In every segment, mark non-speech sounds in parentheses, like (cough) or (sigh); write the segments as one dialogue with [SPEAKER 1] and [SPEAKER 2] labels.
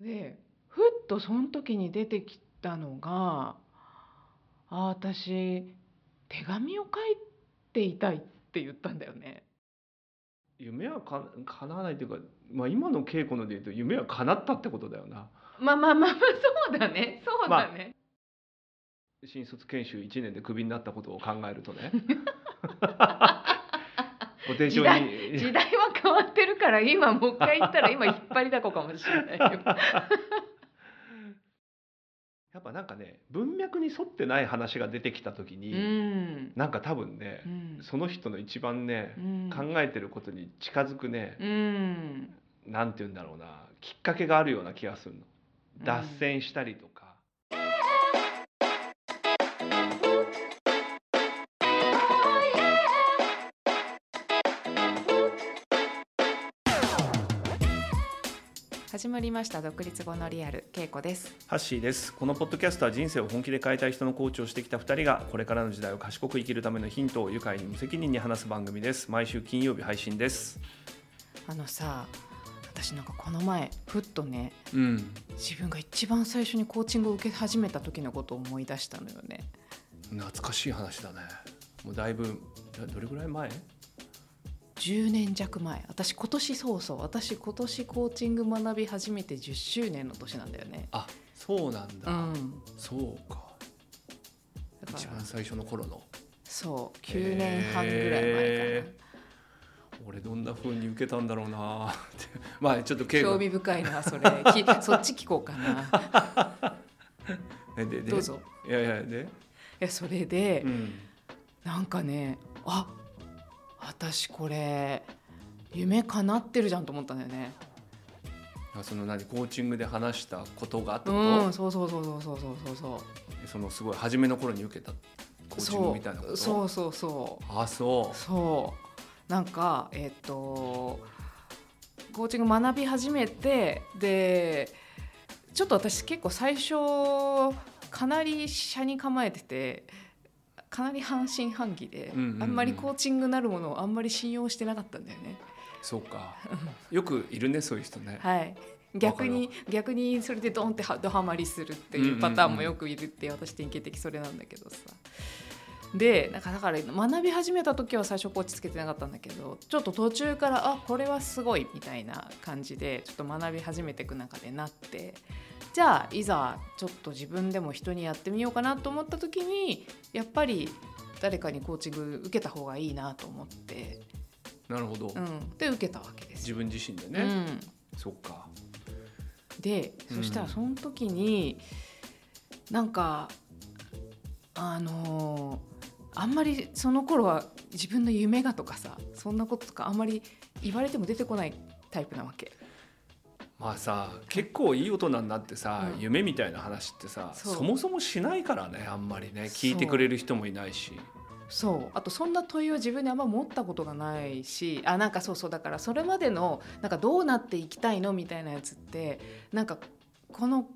[SPEAKER 1] でふっとその時に出てきたのが「あ私手紙を書いていたい」って言ったんだよね。
[SPEAKER 2] 夢はか叶わないというか、まあ、今の稽古ので言うと夢は叶ったってことだよな
[SPEAKER 1] まあまあまあまあそうだねそうだね。
[SPEAKER 2] 新卒研修1年でクビになったことを考えるとね (laughs) ご丁重
[SPEAKER 1] 時代
[SPEAKER 2] に。
[SPEAKER 1] 時代は変わってるから今もう一回言ったら今引っ張りだこかもしれないよ。(laughs)
[SPEAKER 2] やっぱなんかね文脈に沿ってない話が出てきた時
[SPEAKER 1] う
[SPEAKER 2] に、
[SPEAKER 1] ん。
[SPEAKER 2] なんか多分ね
[SPEAKER 1] う、ん。
[SPEAKER 2] その人の一番ね、
[SPEAKER 1] うん。
[SPEAKER 2] 考えてることに近づくね、
[SPEAKER 1] うん。
[SPEAKER 2] なんて言うんだろうなきっかけがあるような気がするの。
[SPEAKER 1] うん
[SPEAKER 2] 脱線したりと
[SPEAKER 1] 始まりました独立後のリアル恵子です。
[SPEAKER 2] ハッシーです。このポッドキャストは人生を本気で変えたい人のコーチをしてきた2人がこれからの時代を賢く生きるためのヒントを愉快に無責任に話す番組です。毎週金曜日配信です。
[SPEAKER 1] あのさ私なんかこの前ふっとね
[SPEAKER 2] うん。
[SPEAKER 1] 自分が一番最初にコーチングを受け始めた時のことを思い出したのよね。
[SPEAKER 2] 懐かしい話だね。もうだいぶどどれぐらい前？
[SPEAKER 1] 10年弱前。私今年そうそう私今年コーチング学び始めて10周年の年なんだよね。
[SPEAKER 2] あそうなんだ、
[SPEAKER 1] うん、
[SPEAKER 2] そうか。一番最初の頃の。
[SPEAKER 1] そう9年半ぐらい前かな。
[SPEAKER 2] へ俺どんな風に受けたんだろうな。っ (laughs) てまあちょっと
[SPEAKER 1] 興味深いなそれ。き (laughs) そっち聞こうかな。(laughs) どうぞ。
[SPEAKER 2] いやいやで、
[SPEAKER 1] いやそれで、
[SPEAKER 2] うん、
[SPEAKER 1] なんかねあ私これ夢叶ってるじゃんと思ったんだよね。
[SPEAKER 2] その何コーチングで話したことがあっ
[SPEAKER 1] た
[SPEAKER 2] こと、う
[SPEAKER 1] ん、そうそうそうそうそうそうそう。そ
[SPEAKER 2] のすごい初めの頃に受けたコーチングみたいなこと？
[SPEAKER 1] そうそうそう
[SPEAKER 2] あそう。
[SPEAKER 1] そう。なんかえっ、とコーチング学び始めてでちょっと私結構最初かなり車に構えててかなり半信半疑で、
[SPEAKER 2] うんうんうん。
[SPEAKER 1] あんまりコーチングなるものをあんまり信用してなかったんだよね。
[SPEAKER 2] そうか。よくいるねそういう人ね、
[SPEAKER 1] はい。逆に逆にそれでドンってはドハマりするっていうパターンもよくいるって私典型的それなんだけどさ。でなんかだから学び始めた時は最初コーチつけてなかったんだけどちょっと途中からあこれはすごいみたいな感じでちょっと学び始めていく中でなってじゃあいざちょっと自分でも人にやってみようかなと思った時にやっぱり誰かにコーチング受けた方がいいなと思って、
[SPEAKER 2] なるほど、
[SPEAKER 1] うん、で受けたわけです。よ。
[SPEAKER 2] 自分自身で
[SPEAKER 1] う
[SPEAKER 2] ね、
[SPEAKER 1] ん。
[SPEAKER 2] そっか。
[SPEAKER 1] で
[SPEAKER 2] うん
[SPEAKER 1] そしたらその時に、なんかあのーあんまりその頃は自分の夢がとかさそんなこととかあんまり言われても出てこないタイプなわけ。
[SPEAKER 2] まあさ結構いい大人になってさ、
[SPEAKER 1] うん。
[SPEAKER 2] 夢みたいな話ってさ
[SPEAKER 1] そ
[SPEAKER 2] もそもしないからねあんまりね聞いてくれる人もいないし。
[SPEAKER 1] そう。あとそんな問いを自分であんま持ったことがないしあなんかそうそうだからそれまでのなんかどうなっていきたいのみたいなやつってなんかこの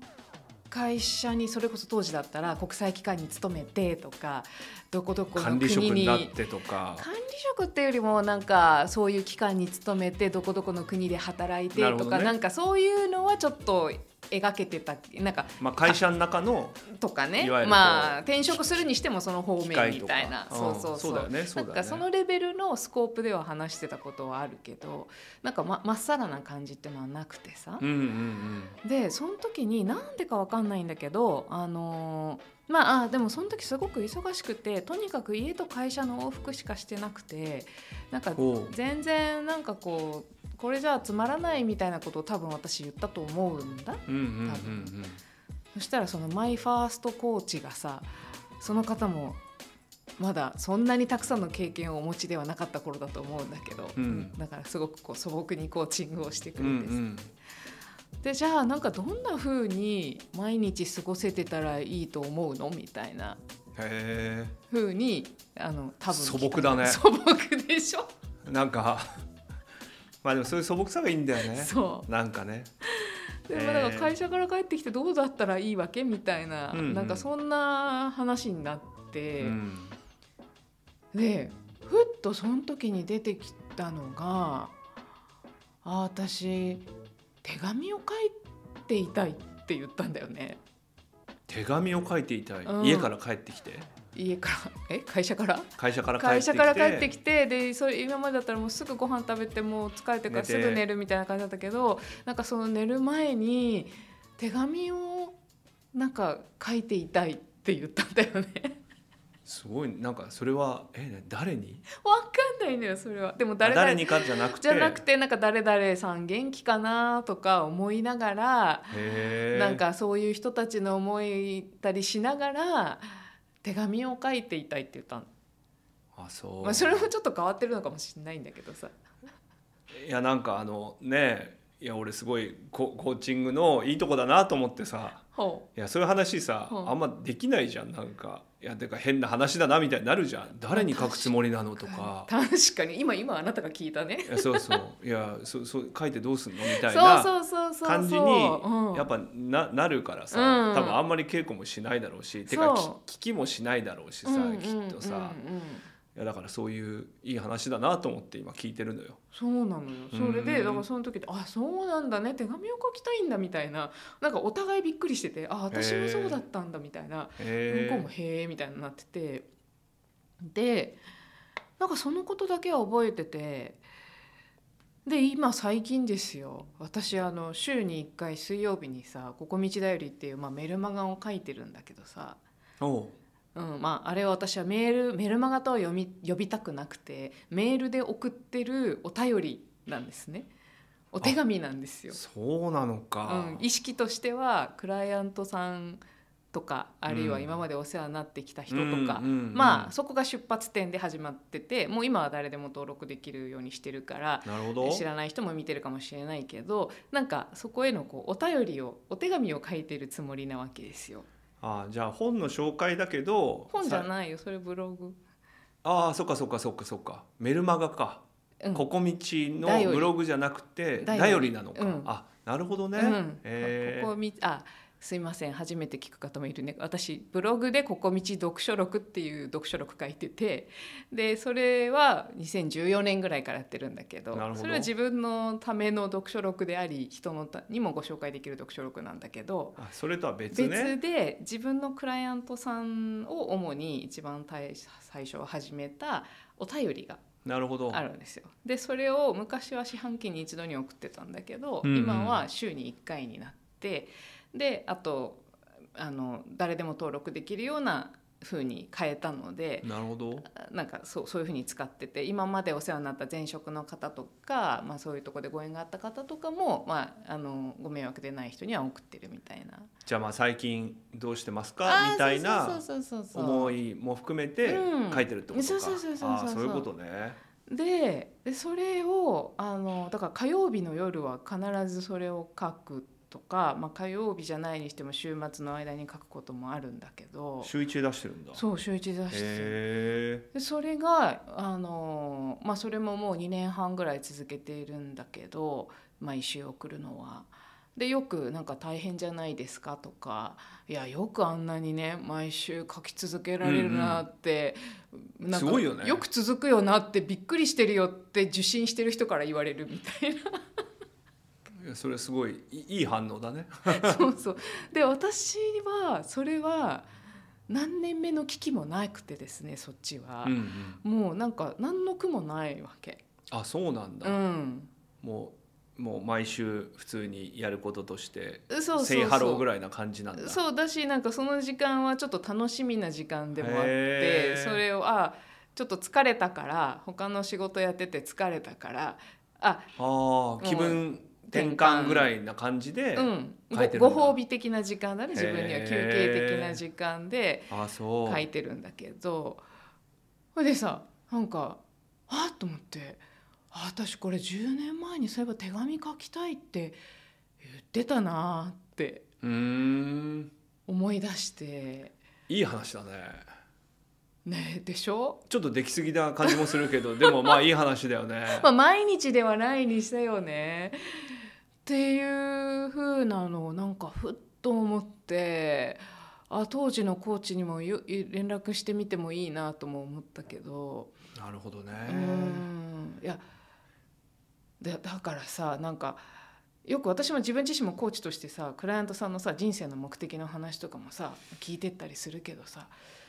[SPEAKER 1] 会社にそれこそ当時だったら国際機関に勤めてとかどこどこの
[SPEAKER 2] 管理職
[SPEAKER 1] 国に
[SPEAKER 2] になってとか。
[SPEAKER 1] 管理職っていうよりもなんかそういう機関に勤めてどこどこの国で働いてとか、
[SPEAKER 2] ね。
[SPEAKER 1] なんかそういうのはちょっと描けてたなんか
[SPEAKER 2] まあ、会社の中の
[SPEAKER 1] とかね。まあ転職するにしてもその方面みたいな。
[SPEAKER 2] うん
[SPEAKER 1] そうそうそう。
[SPEAKER 2] だよねそうね
[SPEAKER 1] なんかそのレベルのスコープでは話してたことはあるけどなんかままっさらな感じってのはなくてさ、
[SPEAKER 2] うんうん
[SPEAKER 1] でその時になんでかわかんないんだけどあのーまああでもその時すごく忙しくてとにかく家と会社の往復しかしてなくてなんか全然なんかこうこれじゃあつまらないみたいなことを多分私言ったと思うんだ。
[SPEAKER 2] うんうんうんうん。
[SPEAKER 1] 多そしたらそのマイファーストコーチがさその方もまだそんなにたくさんの経験をお持ちではなかった頃だと思うんだけど、
[SPEAKER 2] うん。
[SPEAKER 1] だからすごくこう素朴にコーチングをしてく
[SPEAKER 2] うんう
[SPEAKER 1] れてさ、
[SPEAKER 2] ん。
[SPEAKER 1] でじゃあなんかどんな風に毎日過ごせてたらいいと思うの？みたいな。
[SPEAKER 2] へ
[SPEAKER 1] 風にあの多分
[SPEAKER 2] 素朴だね。(laughs)
[SPEAKER 1] 素朴でしょ？
[SPEAKER 2] えなんかまあでもそういう素朴さがいいんだよね。
[SPEAKER 1] そう。
[SPEAKER 2] なんかね。
[SPEAKER 1] でもだから会社から帰ってきてどうだったらいいわけみたいな、
[SPEAKER 2] うんうん。
[SPEAKER 1] なんかそんな話になって、
[SPEAKER 2] うん。
[SPEAKER 1] でふっとその時に出てきたのがあ私手紙を書いっていたいって言ったんだよね。
[SPEAKER 2] 手紙を書いていたい、
[SPEAKER 1] うん。
[SPEAKER 2] 家から帰ってきて？
[SPEAKER 1] 家からえ会社から？
[SPEAKER 2] 会社から帰ってきて
[SPEAKER 1] 会社から帰ってきて。でそれ今までだったらもうすぐご飯食べてもう疲れてからすぐ寝るみたいな感じだったけどなんかその寝る前に手紙をなんか書いていたいって言ったんだよね。
[SPEAKER 2] すごい。なんかそれはえね誰に？
[SPEAKER 1] わかんないんだよそれは。でも誰々
[SPEAKER 2] 誰にかじゃなくて。
[SPEAKER 1] じゃなくてなんか誰々さん元気かなとか思いながらなんかそういう人たちの思いたりしながら手紙を書いていたいって言ったの、
[SPEAKER 2] あそう、
[SPEAKER 1] まあ、それもちょっと変わってるのかもしれないんだけどさ。
[SPEAKER 2] いやなんかあのねいや俺すごいココーチングのいいとこだなと思ってさ。
[SPEAKER 1] ほ
[SPEAKER 2] いやそういう話さ、
[SPEAKER 1] う。ん
[SPEAKER 2] あんまできないじゃんなんかいやてか変な話だなみたいになるじゃん。誰に書くつもりなのとか。
[SPEAKER 1] 確かに。今今あなたが聞いたね。
[SPEAKER 2] いやそうそう。いやそそう書いてどうすんのみたい
[SPEAKER 1] そう
[SPEAKER 2] な
[SPEAKER 1] そうそうそう。
[SPEAKER 2] 感じに
[SPEAKER 1] うん。
[SPEAKER 2] やっぱななるからさ、
[SPEAKER 1] うん。
[SPEAKER 2] 多分あんまり稽古もしないだろうしてか
[SPEAKER 1] そう。
[SPEAKER 2] き聞きもしないだろうしさ、
[SPEAKER 1] うん
[SPEAKER 2] きっとさ、
[SPEAKER 1] うんうん。うん
[SPEAKER 2] いやだからそういういい話だなと思って今聞いてるのよ。
[SPEAKER 1] そうなのよ。それ
[SPEAKER 2] うん
[SPEAKER 1] でだからその時で「あそうなんだね。手紙を書きたいんだ」みたいな。なんかお互いびっくりしてて「あ私もそうだったんだ」みたいな。
[SPEAKER 2] へ
[SPEAKER 1] 向こうも「へえ」みたいになってて。でなんかそのことだけは覚えてて。で今最近ですよ。私あの週に1回水曜日にさ「ここ道だより」っていう、まあ、メルマガを書いてるんだけどさ。
[SPEAKER 2] おう
[SPEAKER 1] うんまあ、あれは私はメールメルマガとは読み呼びたくなくてメールで送ってるお便りなんですね。お手紙なんですよ。
[SPEAKER 2] そうなのか。
[SPEAKER 1] うん、、意識としてはクライアントさんとかあるいは今までお世話になってきた人とか、
[SPEAKER 2] うん。
[SPEAKER 1] まあそこが出発点で始まっててもう今は誰でも登録できるようにしてるから
[SPEAKER 2] なるほど。
[SPEAKER 1] 知らない人も見てるかもしれないけどなんかそこへのこうお便りをお手紙を書いてるつもりなわけですよ。
[SPEAKER 2] あじゃあ本の紹介だけど
[SPEAKER 1] 本じゃ
[SPEAKER 2] さ
[SPEAKER 1] ないよそれブログ。
[SPEAKER 2] ああそっかそっかそっかそっか。メルマガか、
[SPEAKER 1] うん。
[SPEAKER 2] ここ道のブログじゃなくて
[SPEAKER 1] だより
[SPEAKER 2] なのか、
[SPEAKER 1] うん。
[SPEAKER 2] あなるほどね、
[SPEAKER 1] うん、
[SPEAKER 2] へ
[SPEAKER 1] ここみあすいません初めて聞く方もいるね。私ブログで「ここ道読書録」っていう読書録書いててでそれは2014年ぐらいからやってるんだけどそれは自分のための読書録であり人のたにもご紹介できる読書録なんだけど
[SPEAKER 2] あそれとは別ね。
[SPEAKER 1] 別で自分のクライアントさんを主に一番最最初始めたお便りが
[SPEAKER 2] なるほど。
[SPEAKER 1] あるんですよ。でそれを昔は四半期に一度に送ってたんだけど、
[SPEAKER 2] うんうん。
[SPEAKER 1] 今は週に1回になってであとあの誰でも登録できるような風に変えたので。
[SPEAKER 2] なるほど。
[SPEAKER 1] なんかそうそういうふうに使ってて今までお世話になった前職の方とか、まあ、そういうところでご縁があった方とかも、まあ、あのご迷惑でない人には送ってるみたいな。
[SPEAKER 2] じゃあまあ最近どうしてますか？みたいな思いも含めて
[SPEAKER 1] うん。
[SPEAKER 2] 書いてるってことか、
[SPEAKER 1] そうそうそうそうそう。
[SPEAKER 2] あーそういうことね。
[SPEAKER 1] ででそれをあのだから火曜日の夜は必ずそれを書くとか、まあ、火曜日じゃないにしても週末の間に書くこともあるんだけど。
[SPEAKER 2] 週一で出してるんだ。
[SPEAKER 1] そう週一出して
[SPEAKER 2] へ
[SPEAKER 1] でそれがあの、まあ、それももう2年半ぐらい続けているんだけど毎週送るのは。でよくなんか大変じゃないですかとかいやよくあんなにね毎週書き続けられるなって、なんか
[SPEAKER 2] すごいよね。
[SPEAKER 1] よく続くよなってびっくりしてるよって受診してる人から言われるみたいな
[SPEAKER 2] それすごいいいい反応だね。(laughs)
[SPEAKER 1] そうそう。で私はそれは何年目の危機もなくてですねそっちは。
[SPEAKER 2] う、ん、うん、
[SPEAKER 1] もうなんか何の苦もないわけ。
[SPEAKER 2] あそうなんだ、
[SPEAKER 1] うん。
[SPEAKER 2] もうもう毎週普通にやることとして
[SPEAKER 1] そう
[SPEAKER 2] セイハローぐらいな感じなんだ。
[SPEAKER 1] そうだしなんかその時間はちょっと楽しみな時間でもあってそれをあちょっと疲れたから他の仕事やってて疲れたからあ
[SPEAKER 2] ああ気分転換ぐらいな感じで、
[SPEAKER 1] うん。
[SPEAKER 2] 書いてるんだ。
[SPEAKER 1] ごご褒美的な時間だね自分には休憩的な時間で
[SPEAKER 2] ああそう。
[SPEAKER 1] 書いてるんだけど。それでさなんかあっと思って。あ私これ10年前にそういえば手紙書きたいって言ってたなって思い出して。
[SPEAKER 2] いい話だね。
[SPEAKER 1] ねでしょ？
[SPEAKER 2] ちょっとできすぎな感じもするけどでもまあいい話だよね。(laughs)
[SPEAKER 1] まあ、毎日ではないにしたよねっていう風なのをなんかふっと思ってあ当時のコーチにもよ連絡してみてもいいなとも思ったけど。
[SPEAKER 2] なるほどね。
[SPEAKER 1] うん。いやでだからさなんかよく私も自分自身もコーチとしてさクライアントさんのさ人生の目的の話とかもさ聞いてったりするけどさ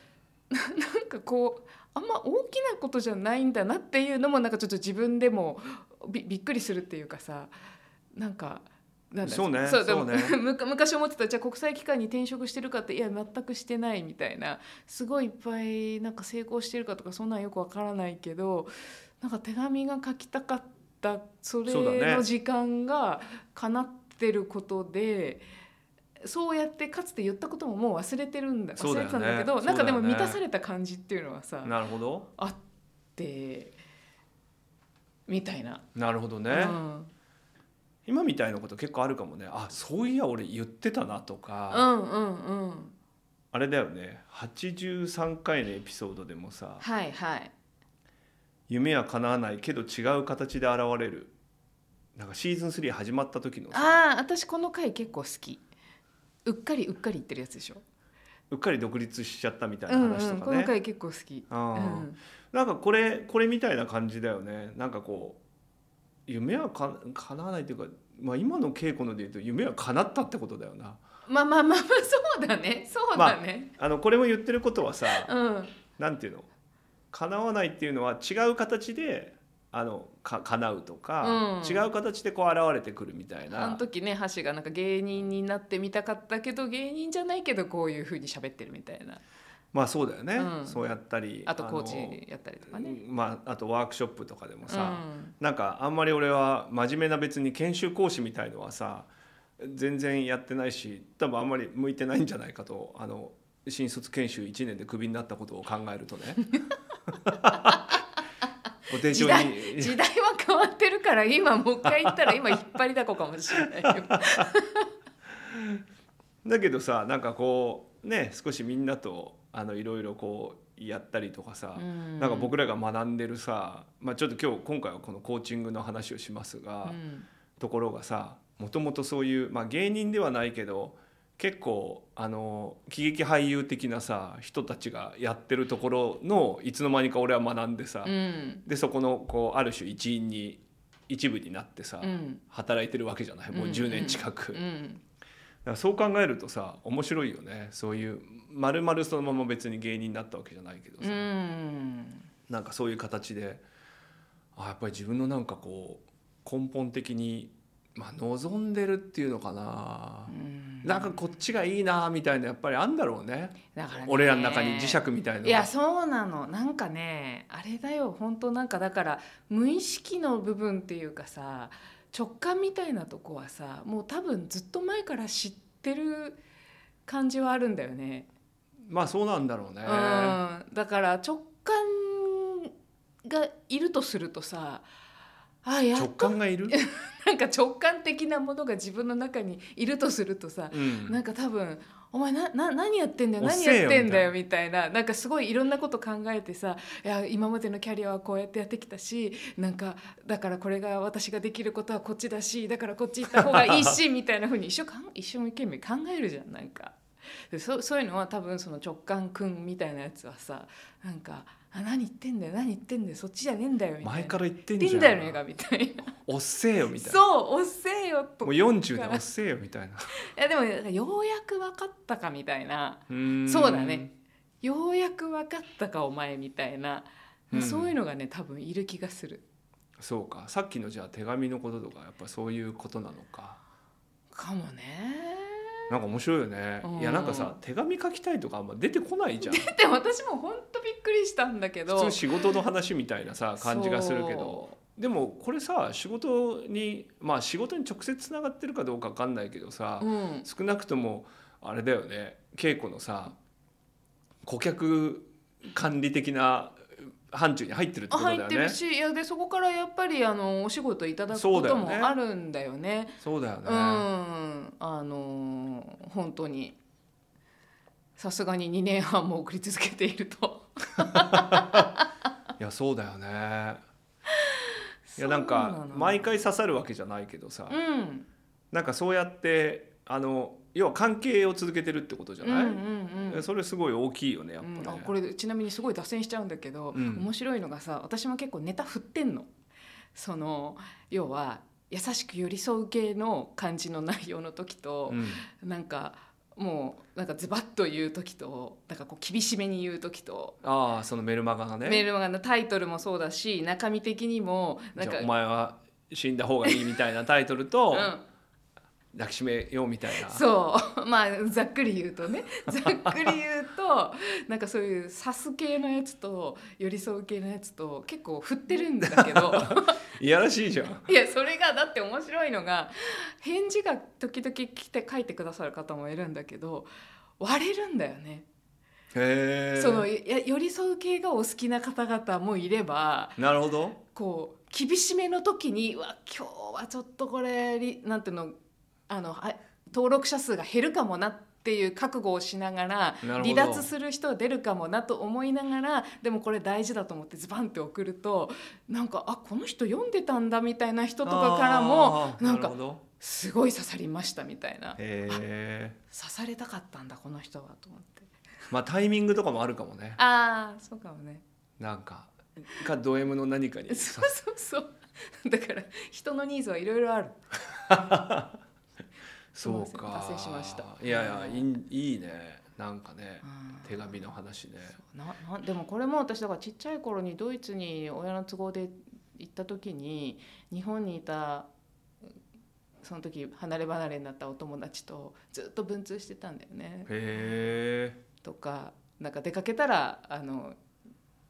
[SPEAKER 1] (laughs) なんかこうあんま大きなことじゃないんだなっていうのもなんかちょっと自分でもびびっくりするっていうかさなんか。なんだ
[SPEAKER 2] そうね
[SPEAKER 1] そうでも
[SPEAKER 2] そうね。(laughs)
[SPEAKER 1] 昔思ってた。じゃあ国際機関に転職してるかっていや全くしてないみたいな。すごいいっぱいなんか成功してるかとかそんなんよくわからないけどなんか手紙が書きたかったそれの時間が叶ってることで。そうやってかつて言ったことももう忘れてるんだ
[SPEAKER 2] ね。
[SPEAKER 1] 忘れてたんだけどなんかでも満たされた感じっていうのはさ
[SPEAKER 2] なるほど。
[SPEAKER 1] あってみたいな。
[SPEAKER 2] なるほどね、
[SPEAKER 1] うん
[SPEAKER 2] 今みたいなこと結構あるかもね。あそういや俺言ってたなと
[SPEAKER 1] う
[SPEAKER 2] か、
[SPEAKER 1] んうんうん。
[SPEAKER 2] あれだよね。83回のエピソードでもさ
[SPEAKER 1] はいはい。
[SPEAKER 2] 夢は叶わないけど違う形で現れる。なんかシーズン3始まった時のさ。
[SPEAKER 1] ああ私この回結構好き。うっかりうっかり言ってるやつでしょ。
[SPEAKER 2] うっかり独立しちゃったみたいな
[SPEAKER 1] うんうん、
[SPEAKER 2] 話とかね、
[SPEAKER 1] この回結構好き。うん。
[SPEAKER 2] なんかこれこれみたいな感じだよね。なんかこう夢はか叶わないというか、まあ、今の稽古ので言うと夢は叶ったってことだよな。
[SPEAKER 1] まあまあまあまあそうだね。そうだね、
[SPEAKER 2] あのこれも言ってることはさ
[SPEAKER 1] うん。
[SPEAKER 2] なんていうの？叶わないっていうのは違う形であのか叶うとか、
[SPEAKER 1] うん。
[SPEAKER 2] 違う形でこう現れてくるみたいな。
[SPEAKER 1] あの時ね橋がなんか芸人になってみたかったけど芸人じゃないけどこういうふうに喋ってるみたいな
[SPEAKER 2] まあそうだよね、
[SPEAKER 1] うん。
[SPEAKER 2] そうやったり
[SPEAKER 1] あとコー
[SPEAKER 2] の
[SPEAKER 1] チやったりとかね。
[SPEAKER 2] まあ、あとワークショップとかでもさ、
[SPEAKER 1] うん。
[SPEAKER 2] なんかあんまり俺は真面目な別に研修講師みたいのはさ全然やってないし多分あんまり向いてないんじゃないかとあの新卒研修1年でクビになったことを考えるとね。ご丁重
[SPEAKER 1] 時代
[SPEAKER 2] に
[SPEAKER 1] 時代は変わってるから今もう一回言ったら今引っ張りだこかもしれないよ。(laughs)
[SPEAKER 2] だけどさなんかこうね少しみんなとあのいろいろこうやったりとかさ、
[SPEAKER 1] うん。
[SPEAKER 2] なんか僕らが学んでるさ、まあ、ちょっと今日今回はこのコーチングの話をしますが、
[SPEAKER 1] うん。
[SPEAKER 2] ところがさもともとそういう、まあ、芸人ではないけど結構あの喜劇俳優的なさ人たちがやってるところのいつの間にか俺は学んでさ、
[SPEAKER 1] うん。
[SPEAKER 2] でそこのこうある種一員に一部になってさ、
[SPEAKER 1] うん。
[SPEAKER 2] 働いてるわけじゃない。もう10年近く。だか
[SPEAKER 1] うん。
[SPEAKER 2] らそう考えるとさ面白いよね。そういうまるまるそのまま別に芸人になったわけじゃないけどさ、
[SPEAKER 1] うん。
[SPEAKER 2] なんかそういう形であやっぱり自分のなんかこう根本的に、まあ、望んでるっていうのかな、
[SPEAKER 1] うん。
[SPEAKER 2] なんかこっちがいいなみたいなやっぱりあんだろうね。
[SPEAKER 1] だからね。
[SPEAKER 2] 俺らの中に磁石みたいな
[SPEAKER 1] いやそうなの。なんかねあれだよ。本当なんかだから無意識の部分っていうかさ直感みたいなとこはさもう多分ずっと前から知ってる感じはあるんだよね。
[SPEAKER 2] まあそうなんだろうね、
[SPEAKER 1] うん、だから直感がいるとするとさあや
[SPEAKER 2] 直感がいる、(laughs)
[SPEAKER 1] なんか直感的なものが自分の中にいるとするとさ
[SPEAKER 2] うん。
[SPEAKER 1] なんか多分「お前なな何やってんだよ何やってんだよ」みたいな。な。んかすごいいろんなこと考えてさ「いや今までのキャリアはこうやってやってきたしなんかだからこれが私ができることはこっちだしだからこっち行った方がいいし」(laughs) みたいな風に一生かん一生懸命考えるじゃんなんか。でそそういうのは多分その直感くんみたいなやつはさなんか「あ何言ってんだよ何言ってんだよそっちじゃねえんだよ」みたいな。
[SPEAKER 2] 前から言ってんじゃん。
[SPEAKER 1] んだよねがみたいな。
[SPEAKER 2] おっせえよみたいな。
[SPEAKER 1] そうおっせえよと
[SPEAKER 2] もう40でおっせえよみたいな。い
[SPEAKER 1] やでもようやく分かったかみたいな。そうだね。ようやく分かったかお前みたいな、
[SPEAKER 2] うん。
[SPEAKER 1] そういうのがね多分いる気がする。
[SPEAKER 2] そうか。さっきのじゃあ手紙のこととかやっぱそういうことなのか。
[SPEAKER 1] かもね
[SPEAKER 2] なんか面白いよね。
[SPEAKER 1] うん。
[SPEAKER 2] いやなんかさ手紙書きたいとかあんま出てこないじゃん。(laughs)
[SPEAKER 1] で私も本当びっくりしたんだけど。
[SPEAKER 2] 普通仕事の話みたいなさ感じがするけど。でもこれさ仕事にまあ仕事に直接つながってるかどうか分かんないけどさ、
[SPEAKER 1] うん。
[SPEAKER 2] 少なくともあれだよね稽古のさ顧客管理的な範疇に入ってるってことだよね
[SPEAKER 1] 入ってる。しいやでそこからやっぱりあのお仕事いただくこともあるんだよね。
[SPEAKER 2] そうだよね。
[SPEAKER 1] うんあの本当にさすがに2年半も送り続けていると。(laughs)
[SPEAKER 2] いやそうだよね。(laughs) いやなんか毎回刺さるわけじゃないけどさ、
[SPEAKER 1] うん
[SPEAKER 2] なんかそうやってあの要は関係を続けてるってことじゃない、
[SPEAKER 1] うんうんうん
[SPEAKER 2] それすごい大きいよねやっぱね。
[SPEAKER 1] うん、あこれちなみにすごい脱線しちゃうんだけど、
[SPEAKER 2] うん。
[SPEAKER 1] 面白いのがさ私も結構ネタ振ってんの。その要は優しく寄り添う系の感じの内容の時と、
[SPEAKER 2] うん。
[SPEAKER 1] なんかもうなんかズバッと言う時となんかこう厳しめに言う時と、
[SPEAKER 2] ああそのメルマガがね。
[SPEAKER 1] メールマガのタイトルもそうだし中身的にもなんか
[SPEAKER 2] お前は死んだ方がいいみたいなタイトルと、(laughs)
[SPEAKER 1] うん、
[SPEAKER 2] 抱きしめようみたいな。
[SPEAKER 1] そう。(laughs) まあざっくり言うとね。(laughs) ざっくり言うとなんかそういうサス系のやつと寄り添う系のやつと結構振ってるんだけど。(laughs)
[SPEAKER 2] いやらしいじゃん。
[SPEAKER 1] いやそれがだって面白いのが返事が時々来て書いてくださる方もいるんだけど割れるんだよね。そのや寄り添う系がお好きな方々もいれば
[SPEAKER 2] なるほど。
[SPEAKER 1] こう厳しめの時にうわ今日はちょっとこれりなんていうのあのあ登録者数が減るかもなっていう覚悟をしながら離脱する人は出るかもなと思いながらでもこれ大事だと思ってズバンって送るとなんかあこの人読んでたんだみたいな人とかからもなんかすごい刺さりましたみたいな。刺されたかったんだこの人はと思って。
[SPEAKER 2] まあタイミングとかもあるかもね。
[SPEAKER 1] ああそうかもね。
[SPEAKER 2] なんかかド M の何かに。
[SPEAKER 1] そうそうそう。だから人のニーズはいろいろある (laughs)
[SPEAKER 2] そうか。
[SPEAKER 1] せん脱線しました。
[SPEAKER 2] いやいやいいいいね。なんかね
[SPEAKER 1] うん。
[SPEAKER 2] 手紙の話ね。
[SPEAKER 1] ななでもこれも私だからちっちゃい頃にドイツに親の都合で行った時に日本にいたその時離れ離れになったお友達とずっと文通してたんだよね。
[SPEAKER 2] へえ。
[SPEAKER 1] とかなんか出かけたらあの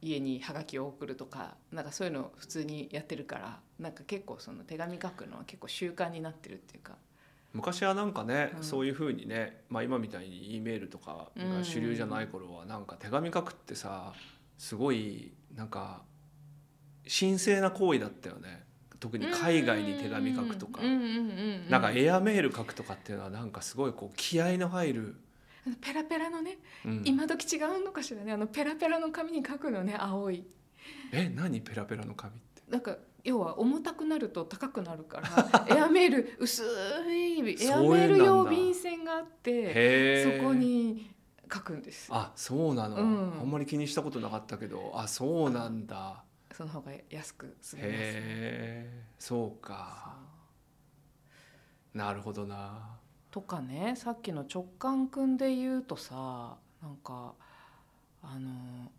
[SPEAKER 1] 家にハガキを送るとかなんかそういうの普通にやってるからなんか結構その手紙書くのは結構習慣になってるっていうか。
[SPEAKER 2] 昔はなんかね、
[SPEAKER 1] うん。
[SPEAKER 2] そういうふうにね、まあ、今みたいに E メールとかが主流じゃない頃はなんか手紙書くってさすごいなんか神聖な行為だったよね。特に海外に手紙書くとか。なんかエアメール書くとかっていうのはなんかすごいこう気合の入る、
[SPEAKER 1] ペラペラのね
[SPEAKER 2] うん。
[SPEAKER 1] 今時違うのかしらね。あのペラペラの紙に書くのね青い。
[SPEAKER 2] え何ペラペラの紙って？
[SPEAKER 1] なんか要は重たくなると高くなるから (laughs) エアメール薄いエアメール用便箋があってそこに書くんです。
[SPEAKER 2] あそうなの、
[SPEAKER 1] うん。
[SPEAKER 2] あんまり気にしたことなかったけど。あそうなんだ。
[SPEAKER 1] その方が安く済みます
[SPEAKER 2] へえ。そうか。なるほどな。
[SPEAKER 1] とかねさっきの直感くんで言うとさなんかあの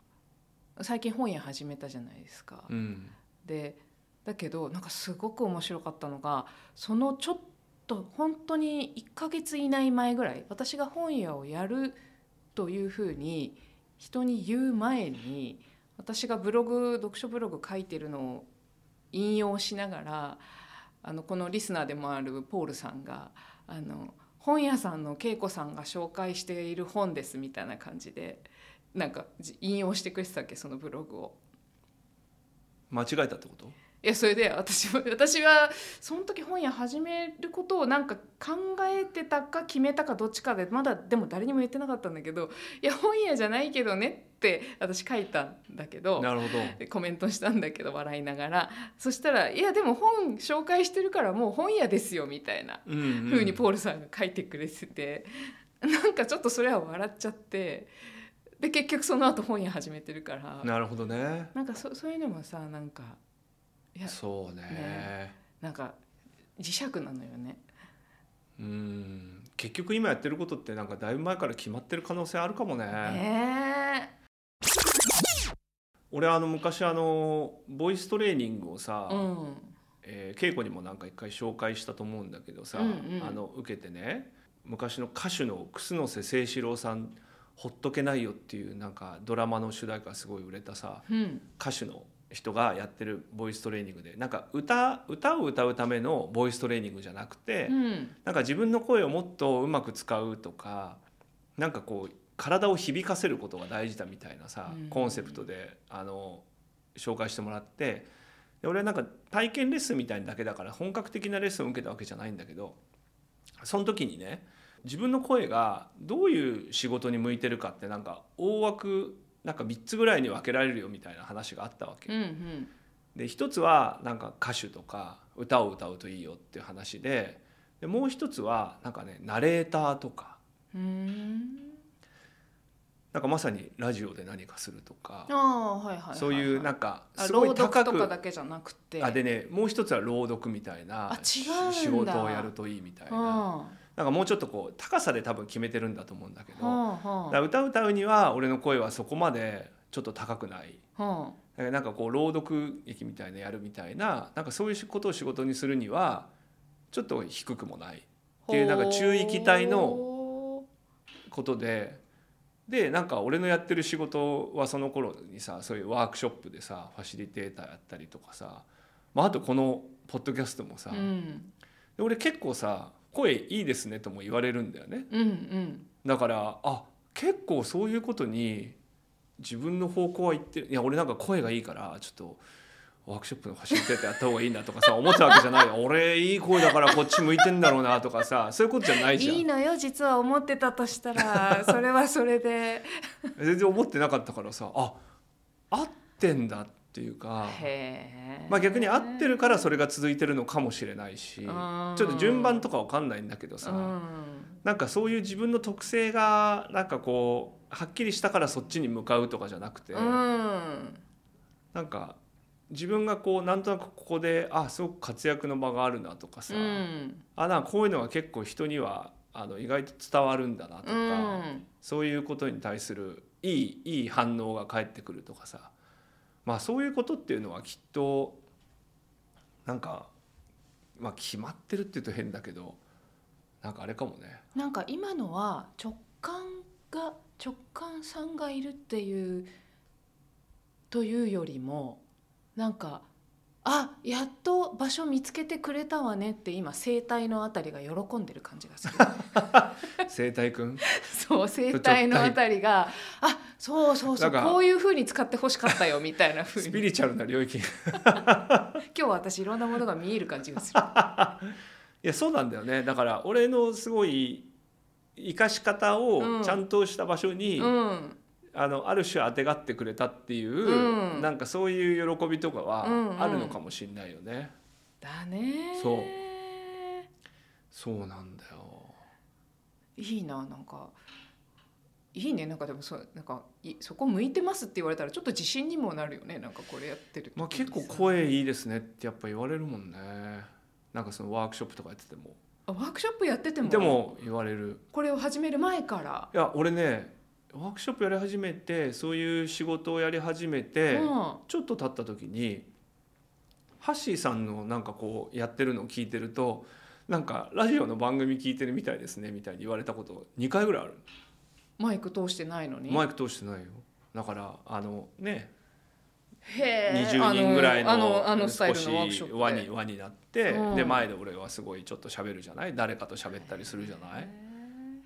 [SPEAKER 1] 最近本屋始めたじゃないですか。
[SPEAKER 2] うん。
[SPEAKER 1] でだけどなんかすごく面白かったのがそのちょっと本当に1ヶ月以内前ぐらい私が本屋をやるというふうに人に言う前に私がブログ読書ブログ書いてるのを引用しながらあのこのリスナーでもあるポールさんがあの本屋さんの恵子さんが紹介している本ですみたいな感じでなんか引用してくれてたっけそのブログを。
[SPEAKER 2] 間違えたってこと？
[SPEAKER 1] いやそれで私も (laughs) 私はその時本屋始めることをなんか考えてたか決めたかどっちかでまだでも誰にも言ってなかったんだけどいや本屋じゃないけどねって私書いたんだけど
[SPEAKER 2] なるほど。
[SPEAKER 1] でコメントしたんだけど笑いながら。そしたら「いやでも本紹介してるからもう本屋ですよ」みたいな
[SPEAKER 2] うんう
[SPEAKER 1] にポールさんが書いてくれてて。なんかちょっとそれは笑っちゃって。で結局その後本屋始めてるから。
[SPEAKER 2] なるほどね。
[SPEAKER 1] なんかそそういうのもさなんかいや
[SPEAKER 2] そうね
[SPEAKER 1] ねなんか磁石なのよね。
[SPEAKER 2] うん結局今やってることってなんかだいぶ前から決まってる可能性あるかもね
[SPEAKER 1] ね
[SPEAKER 2] 俺あの昔あのボイストレーニングをさ、
[SPEAKER 1] え。うん。
[SPEAKER 2] えー稽古にもなんか一回紹介したと思うんだけどさ、
[SPEAKER 1] うんうん
[SPEAKER 2] あの受けてね昔の歌手の楠瀬誠志郎さん「ほっとけないよ」っていうなんかドラマの主題歌すごい売れたさ
[SPEAKER 1] うん。
[SPEAKER 2] 歌手の人がやってるボイストレーニングでなんか歌歌を歌うためのボイストレーニングじゃなくて、
[SPEAKER 1] うん。
[SPEAKER 2] なんか自分の声をもっとうまく使うとかなんかこう体を響かせることが大事だみたいなさ、
[SPEAKER 1] うん
[SPEAKER 2] コンセプトであの紹介してもらってで俺はなんか体験レッスンみたいなだけだから本格的なレッスンを受けたわけじゃないんだけどその時にね自分の声がどういう仕事に向いてるかってなんか大枠なんか3つぐらいに分けられるよみたいな話があったわけ。
[SPEAKER 1] うん。うん。
[SPEAKER 2] で一つはなんか歌手とか歌を歌うといいよっていう話ででもう一つはなんかねナレーターとか
[SPEAKER 1] うん。
[SPEAKER 2] なんかまさにラジオで何かするとか
[SPEAKER 1] はいはい
[SPEAKER 2] そういうなんか
[SPEAKER 1] あ
[SPEAKER 2] すごい高く
[SPEAKER 1] かだけじゃなくて
[SPEAKER 2] あでねもう一つは朗読みたいな仕事をやるといいみたいな
[SPEAKER 1] は
[SPEAKER 2] なんかもうちょっとこう高さで多分決めてるんだと思うんだけど
[SPEAKER 1] あはあ。
[SPEAKER 2] 歌歌うには俺の声はそこまでちょっと高くない。
[SPEAKER 1] あ。は
[SPEAKER 2] だからなんかこう朗読劇みたいなやるみたいななんかそういうことを仕事にするにはちょっと低くもない。
[SPEAKER 1] あ
[SPEAKER 2] っていうなんか中域帯の
[SPEAKER 1] ほ
[SPEAKER 2] ことで。でなんか俺のやってる仕事はその頃にさそういうワークショップでさファシリテーターやったりとかさ、まあ、あとこのポッドキャストもさ、
[SPEAKER 1] ううん。
[SPEAKER 2] で俺結構さ声いいですねとも言われるんだよね。
[SPEAKER 1] うんうん。
[SPEAKER 2] だからあ結構そういうことに自分の方向は言ってる。いや俺なんか声がいいからちょっとワークショップのファシリテーターやった方がいいなとかさ思ったわけじゃない。よ (laughs) 俺いい声だからこっち向いてんだろうなとかさそういうことじゃないじゃん。
[SPEAKER 1] いいのよ実は思ってたとしたら。それはそれで。(laughs)
[SPEAKER 2] 全然思ってなかったからさあ合ってんだっていうか、まあ、逆に合ってるからそれが続いてるのかもしれないしちょっと順番とかわかんないんだけどさ、
[SPEAKER 1] うん。
[SPEAKER 2] なんかそういう自分の特性がなんかこうはっきりしたからそっちに向かうとかじゃなくて、
[SPEAKER 1] うん。
[SPEAKER 2] なんか自分がこうなんとなくここであすごく活躍の場があるなとかさ、
[SPEAKER 1] うん。
[SPEAKER 2] あなんかこういうのが結構人にはあの意外と伝わるんだなとか、
[SPEAKER 1] うん
[SPEAKER 2] そういうことに対するいいいい反応が返ってくるとかさまあそういうことっていうのはきっとなんか、まあ、決まってるっていうと変だけどなんかあれかもね。
[SPEAKER 1] なんか今のは直感が直感さんがいるっていうというよりもなんかあやっと場所見つけてくれたわねって今生体のあたりが喜んでる感じがする。(laughs)
[SPEAKER 2] 生態くん？(laughs)
[SPEAKER 1] そう生体のあたりがあそうそうそうこういう風に使ってほしかったよみたいな風に。
[SPEAKER 2] スピリチュアルな領域。い (laughs)
[SPEAKER 1] 今日私いろんなものが見える感じがする。
[SPEAKER 2] やそうなんだよね。だから俺のすごい生かし方
[SPEAKER 1] うん。
[SPEAKER 2] をちゃんとした場所に、
[SPEAKER 1] うん
[SPEAKER 2] あのある種あてがってくれたっていう、
[SPEAKER 1] うん。
[SPEAKER 2] なんかそういう喜びとかはあるのかもしれないよね、
[SPEAKER 1] だね。
[SPEAKER 2] そう。そうなんだよ。
[SPEAKER 1] いいななんか。いいねなんかでもそうなんかいそこ向いてますって言われたらちょっと自信にもなるよねなんかこれやってる
[SPEAKER 2] まあ、結構声いいですねってやっぱ言われるもんね。なんかそのワークショップとかやってても。
[SPEAKER 1] あワークショップやってても？
[SPEAKER 2] でも言われる。
[SPEAKER 1] これを始める前から、
[SPEAKER 2] いや俺ねワークショップやり始めてそういう仕事をやり始めて、
[SPEAKER 1] うん。
[SPEAKER 2] ちょっと経った時にハッシーさんのなんかこうやってるのを聞いてるとなんかラジオの番組聞いてるみたいですねみたいに言われたこと2回ぐらいある
[SPEAKER 1] マイク通してないのに？
[SPEAKER 2] マイク通してないよ。だからあのね。
[SPEAKER 1] へー
[SPEAKER 2] 20人ぐらいの少し輪に輪になって、
[SPEAKER 1] うん。
[SPEAKER 2] で前で俺はすごいちょっと喋るじゃない？誰かと喋ったりするじゃない？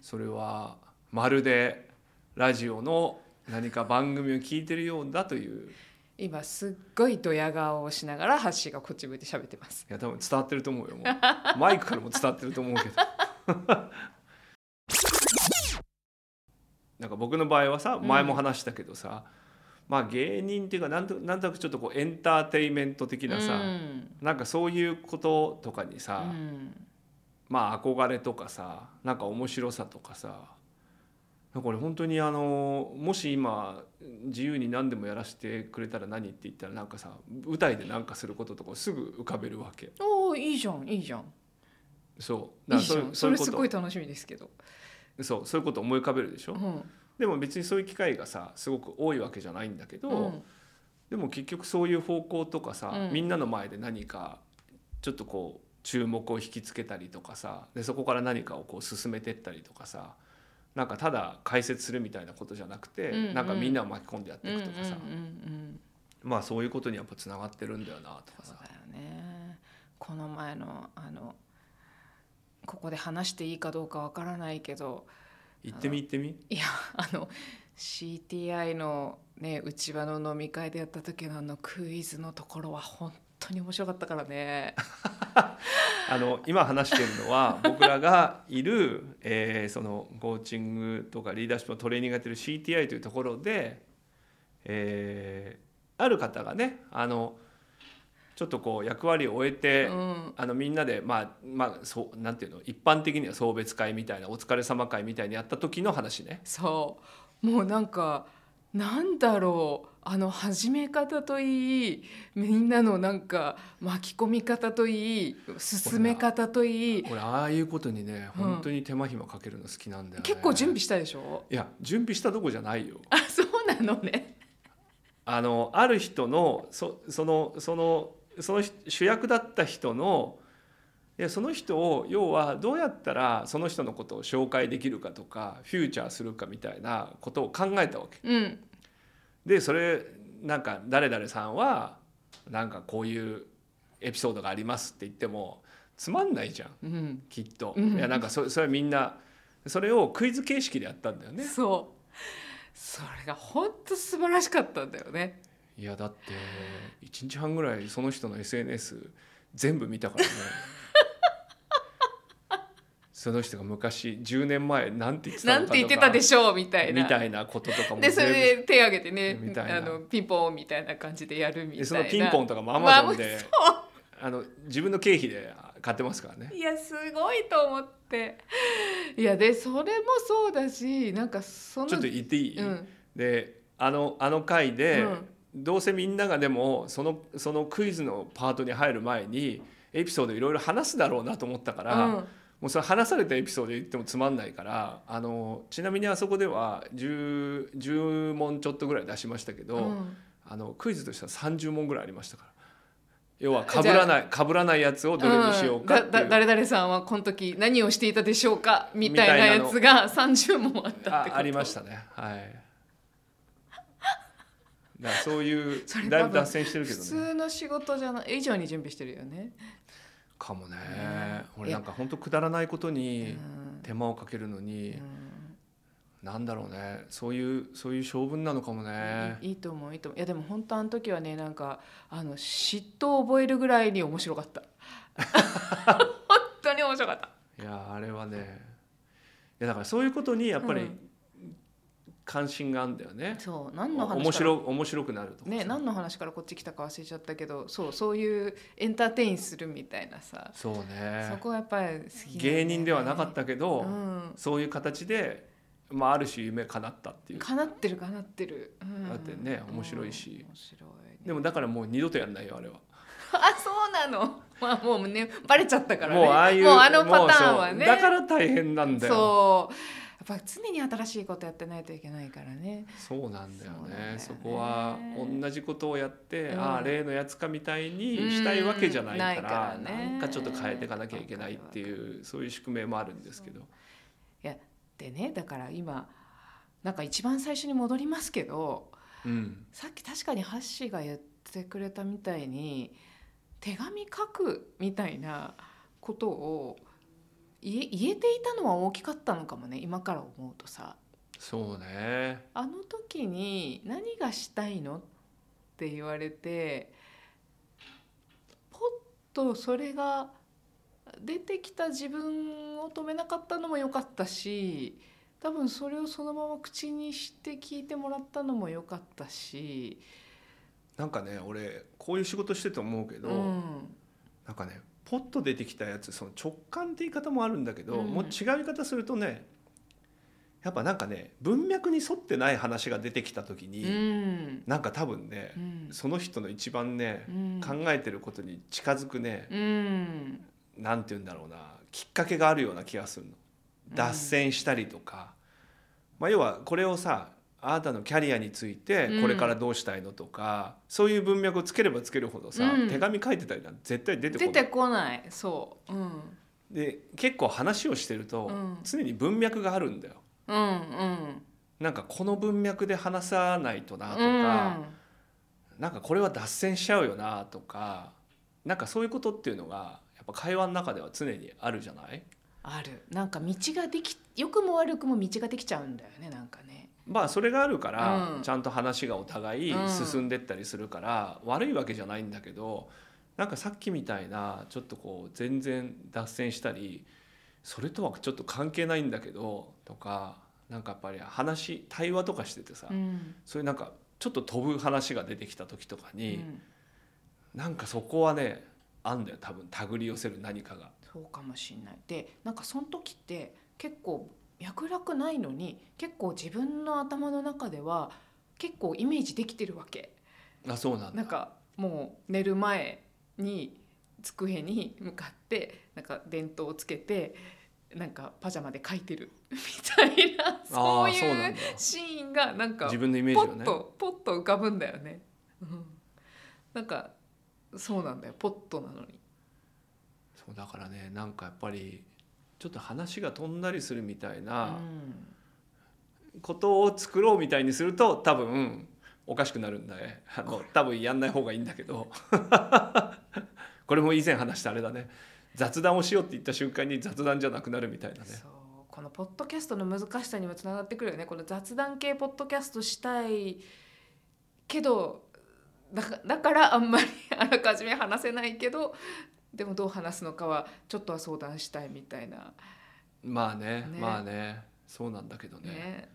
[SPEAKER 2] それはまるでラジオの何か番組を聞いてるようだという。
[SPEAKER 1] 今すっごいドヤ顔をしながらハッシーがこっち向いて喋ってます。
[SPEAKER 2] いや多分伝わってると思うよもう。(laughs) マイクからも伝わってると思うけど。(laughs) なんか僕の場合はさ前も話したけどさ、まあ芸人っていうかなんとなんとなくちょっとこうエンターテインメント的なさ、
[SPEAKER 1] うん。
[SPEAKER 2] なんかそういうこととかにさ、
[SPEAKER 1] うん。
[SPEAKER 2] まあ憧れとかさなんか面白さとかさなんか俺本当にあのもし今自由に何でもやらせてくれたら何って言ったらなんかさ舞台で何かすることとかすぐ浮かべるわけ。
[SPEAKER 1] おおいいじゃんいいじゃん。
[SPEAKER 2] そう。
[SPEAKER 1] いいじゃん。それすごい
[SPEAKER 2] と
[SPEAKER 1] 楽しみですけど、
[SPEAKER 2] そうそういうこと思い浮かべるでしょ、
[SPEAKER 1] うん。
[SPEAKER 2] でも別にそういう機会がさすごく多いわけじゃないんだけど、
[SPEAKER 1] うん。
[SPEAKER 2] でも結局そういう方向とかさ、
[SPEAKER 1] うん。
[SPEAKER 2] みんなの前で何かちょっとこう注目を引きつけたりとかさでそこから何かをこう進めてったりとかさなんかただ解説するみたいなことじゃなくて、
[SPEAKER 1] うんうん。
[SPEAKER 2] なんかみんなを巻き込んでやって
[SPEAKER 1] うんうん
[SPEAKER 2] いくとかさ、
[SPEAKER 1] うんうん
[SPEAKER 2] まあそういうことにやっぱつながってるんだよなとかさ。
[SPEAKER 1] そうだよね。この前のあのここで話していいかどうかわからないけど
[SPEAKER 2] 行ってみ行ってみ？
[SPEAKER 1] いやあの CTI のね内場の飲み会でやった時のあのクイズのところは本当に面白かったからね。(laughs)
[SPEAKER 2] あの今話してるのは (laughs) 僕らがいる、えーそのコーチングとかリーダーシップのトレーニングがやってる CTI というところで、えーある方がねあのちょっとこう役割を終えて、
[SPEAKER 1] うん。
[SPEAKER 2] あのみんなでまあまあそうなんていうの一般的には送別会みたいなお疲れ様会みたいにやった時の話ね。
[SPEAKER 1] そう。もうなんかなんだろうあの始め方といいみんなのなんか巻き込み方といい進め方といい。
[SPEAKER 2] 俺ああいうことにね
[SPEAKER 1] うん
[SPEAKER 2] 本当に手間暇かけるの好きなんだよね、
[SPEAKER 1] 結構準備したでしょ？
[SPEAKER 2] いや準備したとこじゃないよ。
[SPEAKER 1] あそうなのね。
[SPEAKER 2] あのある人のそそのそのその主役だった人のいやその人を要はどうやったらその人のことを紹介できるかとかフューチャーするかみたいなことを考えたわけ。
[SPEAKER 1] うん
[SPEAKER 2] でそれなんか誰々さんはなんかこういうエピソードがありますって言ってもつまんないじゃん。
[SPEAKER 1] うん。
[SPEAKER 2] きっと。
[SPEAKER 1] うん。
[SPEAKER 2] いやなんかそそれはみんなそれをクイズ形式でやったんだよね。
[SPEAKER 1] そう。それが本当素晴らしかったんだよね。
[SPEAKER 2] いやだって1日半ぐらいその人の SNS 全部見たからねその人が昔10年前なんて言ってた
[SPEAKER 1] な？んて言ってたでしょうみたいな。
[SPEAKER 2] みたいなこととかも
[SPEAKER 1] でそれで手挙げてね
[SPEAKER 2] みたいな。
[SPEAKER 1] あのピンポンみたいな感じでやるみたいな。
[SPEAKER 2] でそのピンポンとかもア
[SPEAKER 1] まあ
[SPEAKER 2] マゾンで、あの自分の経費で買ってますからね。
[SPEAKER 1] いやすごいと思って。いやでそれもそうだしなんかその
[SPEAKER 2] ちょっと言っていい、
[SPEAKER 1] うん。
[SPEAKER 2] であのあの回で、
[SPEAKER 1] うん。
[SPEAKER 2] どうせみんながでもそのそのクイズのパートに入る前にエピソードいろいろ話すだろうなと思ったから、
[SPEAKER 1] うん
[SPEAKER 2] もうそれ話されたエピソード言ってもつまんないからあのちなみにあそこでは 10, 10問ちょっとぐらい出しましたけど、
[SPEAKER 1] うん。
[SPEAKER 2] あのクイズとしては30問ぐらいありましたから。要は被らない被らないやつをどれにしようかっていう、
[SPEAKER 1] ん。だだ誰々さんはこの時何をしていたでしょうか？みたいなやつが30問あったってこと。
[SPEAKER 2] あありましたね。はい。だそういうだいぶ脱線してるけ
[SPEAKER 1] 普
[SPEAKER 2] どね。
[SPEAKER 1] 通の仕事じゃない。以上に準備してるよね、
[SPEAKER 2] かもね、
[SPEAKER 1] うん。
[SPEAKER 2] 俺なんか本当くだらないこと
[SPEAKER 1] う
[SPEAKER 2] に
[SPEAKER 1] ん。
[SPEAKER 2] 手間をかけるのに、
[SPEAKER 1] うん。
[SPEAKER 2] なんだろうね。そういうそういう性分なのかもね。
[SPEAKER 1] いいいいと思ういいと思う。いやでも本当あの時はねなんかあの嫉妬を覚えるぐらいに面白かった。(laughs) 本当に面白かった。
[SPEAKER 2] いやあれはね。いやだからそういうことにやっぱり
[SPEAKER 1] うん
[SPEAKER 2] 関心があるんだよね、
[SPEAKER 1] そう何の話から
[SPEAKER 2] 面白面白くなると
[SPEAKER 1] ね何の話からこっち来たか忘れちゃったけどそうそういうエンターテインするみたいなさ、
[SPEAKER 2] そうね。
[SPEAKER 1] そこはやっぱり好きね。
[SPEAKER 2] 芸人ではなかったけど、
[SPEAKER 1] うん。
[SPEAKER 2] そういう形で、まあ、ある種夢叶ったっていう。
[SPEAKER 1] 叶ってる叶ってる、うん。
[SPEAKER 2] だってね面白いし。
[SPEAKER 1] うん面白いね。
[SPEAKER 2] でもだからもう二度とやんないよあれは。(laughs)
[SPEAKER 1] あそうなの。まあもうねバレちゃったからね。
[SPEAKER 2] もうああいう
[SPEAKER 1] もうあのパターンはね。
[SPEAKER 2] だから大変なんだよ。
[SPEAKER 1] そう。やっぱ常に新しいことやってないといけないからね。
[SPEAKER 2] そうなんだよ
[SPEAKER 1] ね。
[SPEAKER 2] ね。そこは同じことをやって、
[SPEAKER 1] うん。
[SPEAKER 2] ああ例のやつかみたいにしたいわけじゃないから,、
[SPEAKER 1] うん。からね
[SPEAKER 2] なんかちょっと変えていかなきゃいけないっていうそういう宿命もあるんですけど。
[SPEAKER 1] でねだから今なんか一番最初に戻りますけど
[SPEAKER 2] うん。
[SPEAKER 1] さっき確かにハッシーが言ってくれたみたいに手紙書くみたいなことを言え言えていたのは大きかったのかもね今から思うとさ。
[SPEAKER 2] そうね。
[SPEAKER 1] あの時に「何がしたいの?」って言われてポッとそれが出てきた自分を止めなかったのも良かったし多分それをそのまま口にして聞いてもらったのも良かったし、
[SPEAKER 2] なんかね俺こういう仕事してて思うけど、
[SPEAKER 1] うん、
[SPEAKER 2] なんかねポッと出てきたやつその直感って言い方もあるんだけど、
[SPEAKER 1] うん。
[SPEAKER 2] もう違う言い方するとねやっぱなんかね文脈に沿ってない話が出てきた時に、
[SPEAKER 1] うん。
[SPEAKER 2] なんか多分ね
[SPEAKER 1] う、ん。
[SPEAKER 2] その人の一番ね、
[SPEAKER 1] うん。
[SPEAKER 2] 考えてることに近づくね、
[SPEAKER 1] うん。
[SPEAKER 2] なんて言うんだろうなきっかけがあるような気がするの。脱線したりとか、まあ、要はこれをさあなたのキャリアについて
[SPEAKER 1] うん。
[SPEAKER 2] これからどうしたいのとか、そういう文脈をつければつけるほどさ、
[SPEAKER 1] うん。
[SPEAKER 2] 手紙書いてたりなんて絶対出てこない。
[SPEAKER 1] 出てこない。そう、うん、
[SPEAKER 2] で結構話をしてると、
[SPEAKER 1] うん。
[SPEAKER 2] 常に文脈があるんだよ。
[SPEAKER 1] うんうん。
[SPEAKER 2] なんかこの文脈で話さないとなとか、
[SPEAKER 1] うん。
[SPEAKER 2] なんかこれは脱線しちゃうよなとかなんかそういうことっていうのがやっぱ会話の中では常にあるじゃない？
[SPEAKER 1] ある。なんか道ができ良くも悪くも道ができちゃうんだよねなんかね
[SPEAKER 2] まあそれがあるから、
[SPEAKER 1] うん。
[SPEAKER 2] ちゃんと話がお互い
[SPEAKER 1] うん。
[SPEAKER 2] 進んでったりするから、悪いわけじゃないんだけどなんかさっきみたいなちょっとこう全然脱線したりそれとはちょっと関係ないんだけどとかなんかやっぱり話対話とかしててさ、
[SPEAKER 1] うん。
[SPEAKER 2] そういうなんかちょっと飛ぶ話が出てきた時とか
[SPEAKER 1] う
[SPEAKER 2] に、
[SPEAKER 1] ん。
[SPEAKER 2] なんかそこはねあんだよ多分手繰り寄せる何かが。
[SPEAKER 1] そうかもしんない。でなんかその時って結構脈絡ないのに結構自分の頭の中では結構イメージできてるわけ。
[SPEAKER 2] あそうなんだ。
[SPEAKER 1] なんかもう寝る前に机に向かってなんか電灯をつけてなんかパジャマで描いてる。(laughs) みたいな
[SPEAKER 2] あ
[SPEAKER 1] そう
[SPEAKER 2] いん
[SPEAKER 1] う
[SPEAKER 2] だ
[SPEAKER 1] シーンがなんか
[SPEAKER 2] 自分のイメー
[SPEAKER 1] ポッ
[SPEAKER 2] ジをね
[SPEAKER 1] とポッと浮かぶんだよね。うん。なんかそうなんだよ。ポットなのに。
[SPEAKER 2] そうだからねなんかやっぱりちょっと話が飛んだりするみたいうなん。ことを作ろうみたいにすると多分おかしくなるんだね。あの多分やんない方がいいんだけど。(laughs) これも以前話したあれだね。雑談をしようって言った瞬間に雑談じゃなくなるみたいなね。
[SPEAKER 1] そう。このポッドキャストの難しさにもつながってくるよね。この雑談系ポッドキャストしたいけどだからあんまりあらかじめ話せないけどでもどう話すのかはちょっとは相談したいみたいな。
[SPEAKER 2] まあね
[SPEAKER 1] ね。
[SPEAKER 2] まあね。そうなんだけどね。
[SPEAKER 1] ね。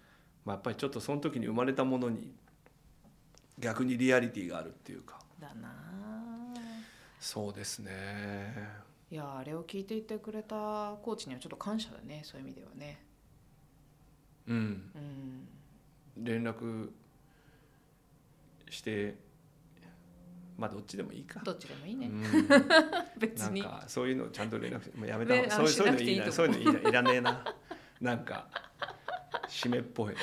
[SPEAKER 2] まあ、やっぱりちょっとその時に生まれたものに逆にリアリティがあるっていうか。
[SPEAKER 1] だな。あ
[SPEAKER 2] そうですね。
[SPEAKER 1] いやあれを聞いていてくれたコーチにはちょっと感謝だねそういう意味ではね。
[SPEAKER 2] うん。
[SPEAKER 1] うん。
[SPEAKER 2] 連絡してまあどっちでもいいか。
[SPEAKER 1] どっちでもいいうね、
[SPEAKER 2] ん、(laughs)
[SPEAKER 1] 別に。
[SPEAKER 2] なんかそういうのちゃんと連絡してもうやめた。方
[SPEAKER 1] ね
[SPEAKER 2] が、そういうそういうのいい
[SPEAKER 1] しな
[SPEAKER 2] そう
[SPEAKER 1] ていう
[SPEAKER 2] のいいないらねえな。なんか締めっぽい。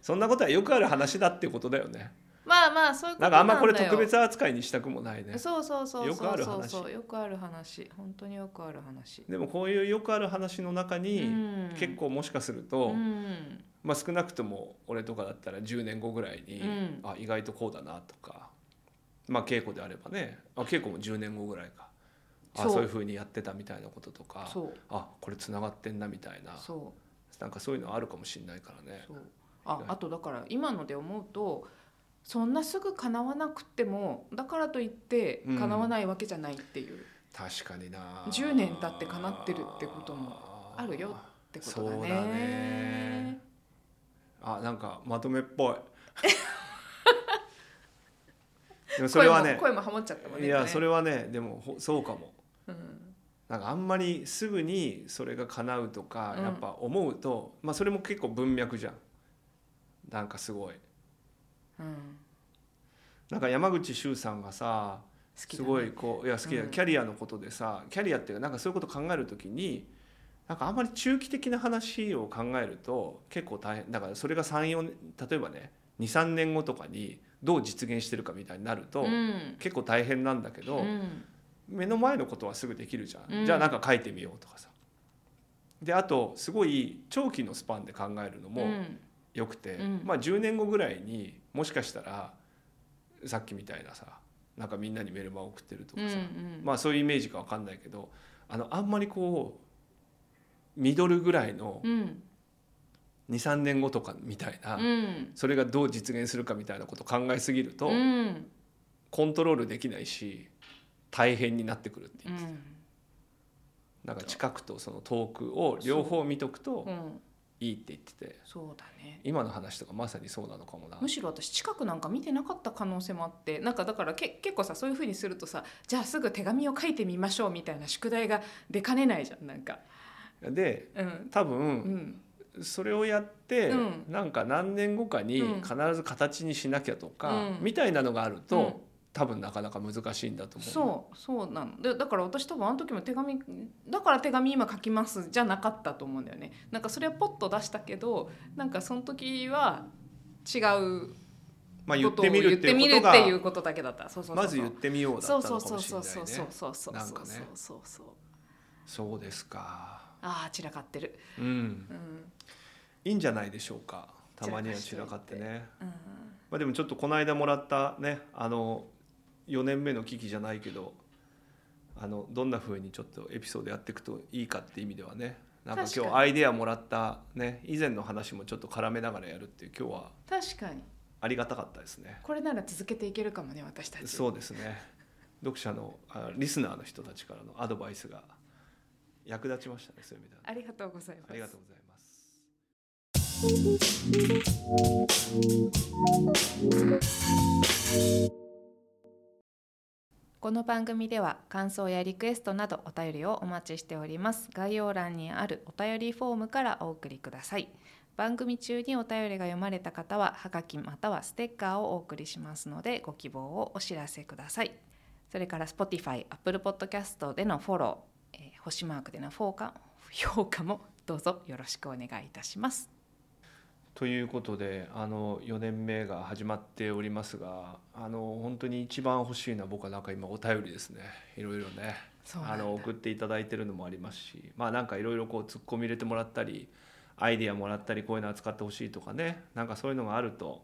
[SPEAKER 2] そんなことはよくある話だってことだよね。
[SPEAKER 1] まあまあそういうこと
[SPEAKER 2] なんかあんまこれ特別扱いにしたくもないね。
[SPEAKER 1] そうそうそうそう。
[SPEAKER 2] よくある
[SPEAKER 1] そう
[SPEAKER 2] 話
[SPEAKER 1] そう。よくある話。本当によくある話。
[SPEAKER 2] でもこういうよくある話の中に、
[SPEAKER 1] うん。
[SPEAKER 2] 結構もしかすると、
[SPEAKER 1] うん。
[SPEAKER 2] まあ、少なくとも俺とかだったら10年後ぐらいに、
[SPEAKER 1] うん。
[SPEAKER 2] あ意外とこうだなとかまあ稽古であればねあ稽古も10年後ぐらいか。あ
[SPEAKER 1] そう。
[SPEAKER 2] いうふうにやってたみたいなこととか。あこれつながってんなみたいな。
[SPEAKER 1] そ
[SPEAKER 2] なんかそういうのあるかもしれないからね。
[SPEAKER 1] ああとだから今ので思うとそんなすぐ叶わなくてもだからといって
[SPEAKER 2] うん。
[SPEAKER 1] 叶わないわけじゃないっていう、
[SPEAKER 2] 確かにな。
[SPEAKER 1] 10年経って叶ってるってこともあるよってことだね。
[SPEAKER 2] だね。あなんかまとめっぽい (laughs) でもそれはね
[SPEAKER 1] 声もハモっちゃったもんね
[SPEAKER 2] いやそれはねでもほそうかも。
[SPEAKER 1] うん。
[SPEAKER 2] なんかあんまりすぐにそれが叶うとか
[SPEAKER 1] うん。
[SPEAKER 2] やっぱ思うと、まあそれも結構文脈じゃん。なんかすごい。
[SPEAKER 1] うん。
[SPEAKER 2] なんか山口周さんがさすごいこういや好きだ、
[SPEAKER 1] うん。
[SPEAKER 2] キャリアのことでさキャリアっていうかなんかそういうこと考えるときになんかあんまり中期的な話を考えると結構大変だからそれが34年例えばね23年後とかにどう実現してるかみたいになると、
[SPEAKER 1] うん。
[SPEAKER 2] 結構大変なんだけど、
[SPEAKER 1] うん。
[SPEAKER 2] 目の前のことはすぐできるじゃん、
[SPEAKER 1] うん。
[SPEAKER 2] じゃあなんか書いてみようとかさ。であとすごい長期のスパンで考えるのも
[SPEAKER 1] うん。
[SPEAKER 2] よくて、
[SPEAKER 1] うん。
[SPEAKER 2] まあ10年後ぐらいにもしかしたらさっきみたいなさなんかみんなにメルマガ送ってるとかさ、
[SPEAKER 1] うんうん。
[SPEAKER 2] まあそういうイメージか分かんないけどあのあんまりこうミドルぐらいの
[SPEAKER 1] うん
[SPEAKER 2] 23年後とかみたいな、
[SPEAKER 1] うん。
[SPEAKER 2] それがどう実現するかみたいなことを考えすぎると、
[SPEAKER 1] うん。
[SPEAKER 2] コントロールできないし大変になってくるっていうう、
[SPEAKER 1] ん。
[SPEAKER 2] なんか近くとその遠くを両方見とくと
[SPEAKER 1] う。ん。
[SPEAKER 2] いいって言ってて。
[SPEAKER 1] そうだね。
[SPEAKER 2] 今の話とかまさにそうなのかもな。
[SPEAKER 1] むしろ私近くなんか見てなかった可能性もあってなんかだからけ結構さそういうふうにするとさじゃあすぐ手紙を書いてみましょうみたいな宿題が出かねないじゃんなんか。
[SPEAKER 2] で
[SPEAKER 1] うん。
[SPEAKER 2] 多
[SPEAKER 1] う
[SPEAKER 2] 分
[SPEAKER 1] ん
[SPEAKER 2] それをやって
[SPEAKER 1] うん。
[SPEAKER 2] なんか何年後かに
[SPEAKER 1] うん。
[SPEAKER 2] 必ず形にしなきゃとか
[SPEAKER 1] うん。
[SPEAKER 2] みたいなのがある
[SPEAKER 1] うん。
[SPEAKER 2] と多分なかなか難しいんだと思う。
[SPEAKER 1] そうそうなの。でだから私多分あの時も手紙だから手紙今書きますじゃなかったと思うんだよね。なんかそれはポッと出したけどなんかその時は違う
[SPEAKER 2] まあ言ってみるって
[SPEAKER 1] 言ってみる
[SPEAKER 2] いうことが
[SPEAKER 1] っていうことだけだった。そうそうそうそう。
[SPEAKER 2] まず言ってみようだった
[SPEAKER 1] そう
[SPEAKER 2] のか
[SPEAKER 1] そう
[SPEAKER 2] もしれないね。
[SPEAKER 1] そうそうそうそうそうそう
[SPEAKER 2] なんかね。
[SPEAKER 1] そうそうそう。
[SPEAKER 2] そうですか
[SPEAKER 1] ああ散らかってる。
[SPEAKER 2] うん。
[SPEAKER 1] うん。
[SPEAKER 2] いいんじゃないでしょうか。たまには散らかってね。
[SPEAKER 1] うん
[SPEAKER 2] まあでもちょっとこの間もらったねあの4年目の危機じゃないけどあのどんな風にちょっとエピソードやっていくといいかって意味ではね。なんか今日アイデアもらったね以前の話もちょっと絡めながらやるっていう今日は
[SPEAKER 1] 確かに。
[SPEAKER 2] ありがたかったですね。
[SPEAKER 1] これなら続けていけるかもね私たち。
[SPEAKER 2] そうですね。読者のあリスナーの人たちからのアドバイスが役立ちましたねそういう意味では。
[SPEAKER 1] ありがとうございます。
[SPEAKER 2] ありがとうございます
[SPEAKER 1] この番組では感想やリクエストなどお便りをお待ちしております。概要欄にあるお便りフォームからお送りください。番組中にお便りが読まれた方ははがきまたはステッカーをお送りしますのでご希望をお知らせください。それから Spotify、Apple Podcast でのフォロー、えー星マークでのフォーカ評価もどうぞよろしくお願いいたします。
[SPEAKER 2] ということであの4年目が始まっておりますがあの本当に一番欲しいのは僕はなんか今お便りですね。いろいろね。あの送っていただいてるのもありますしまあなんかいろいろこうツッコミ入れてもらったりアイディアもらったりこういうの扱ってほしいとかね。なんかそういうのがあると、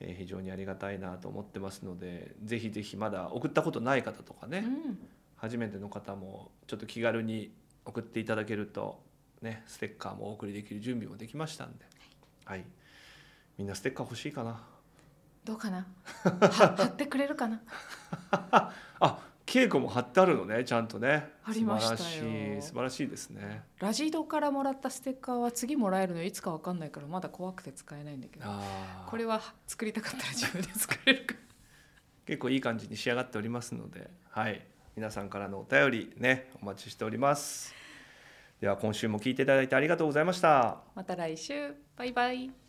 [SPEAKER 2] えー非常にありがたいなと思ってますのでぜひぜひまだ送ったことない方とかね、
[SPEAKER 1] うん
[SPEAKER 2] 初めての方もちょっと気軽に送っていただけるとねステッカーもお送りできる準備もできましたんで、はい、みんなステッカー欲しいかな？
[SPEAKER 1] どうかな？(laughs) は貼ってくれるかな？(laughs)
[SPEAKER 2] あ稽古も貼ってあるのねちゃんとね。
[SPEAKER 1] ありましたよ。
[SPEAKER 2] 素晴らしい素晴らしいですね。
[SPEAKER 1] ラジドからもらったステッカーは次もらえるのいつかわかんないからまだ怖くて使えないんだけど。これは作りたかったら自分で作れるか
[SPEAKER 2] 結構いい感じに仕上がっておりますので。はい皆さんからのお便りねお待ちしております。では今週も聞いていただいてありがとうございました。
[SPEAKER 1] また来週。バイバイ。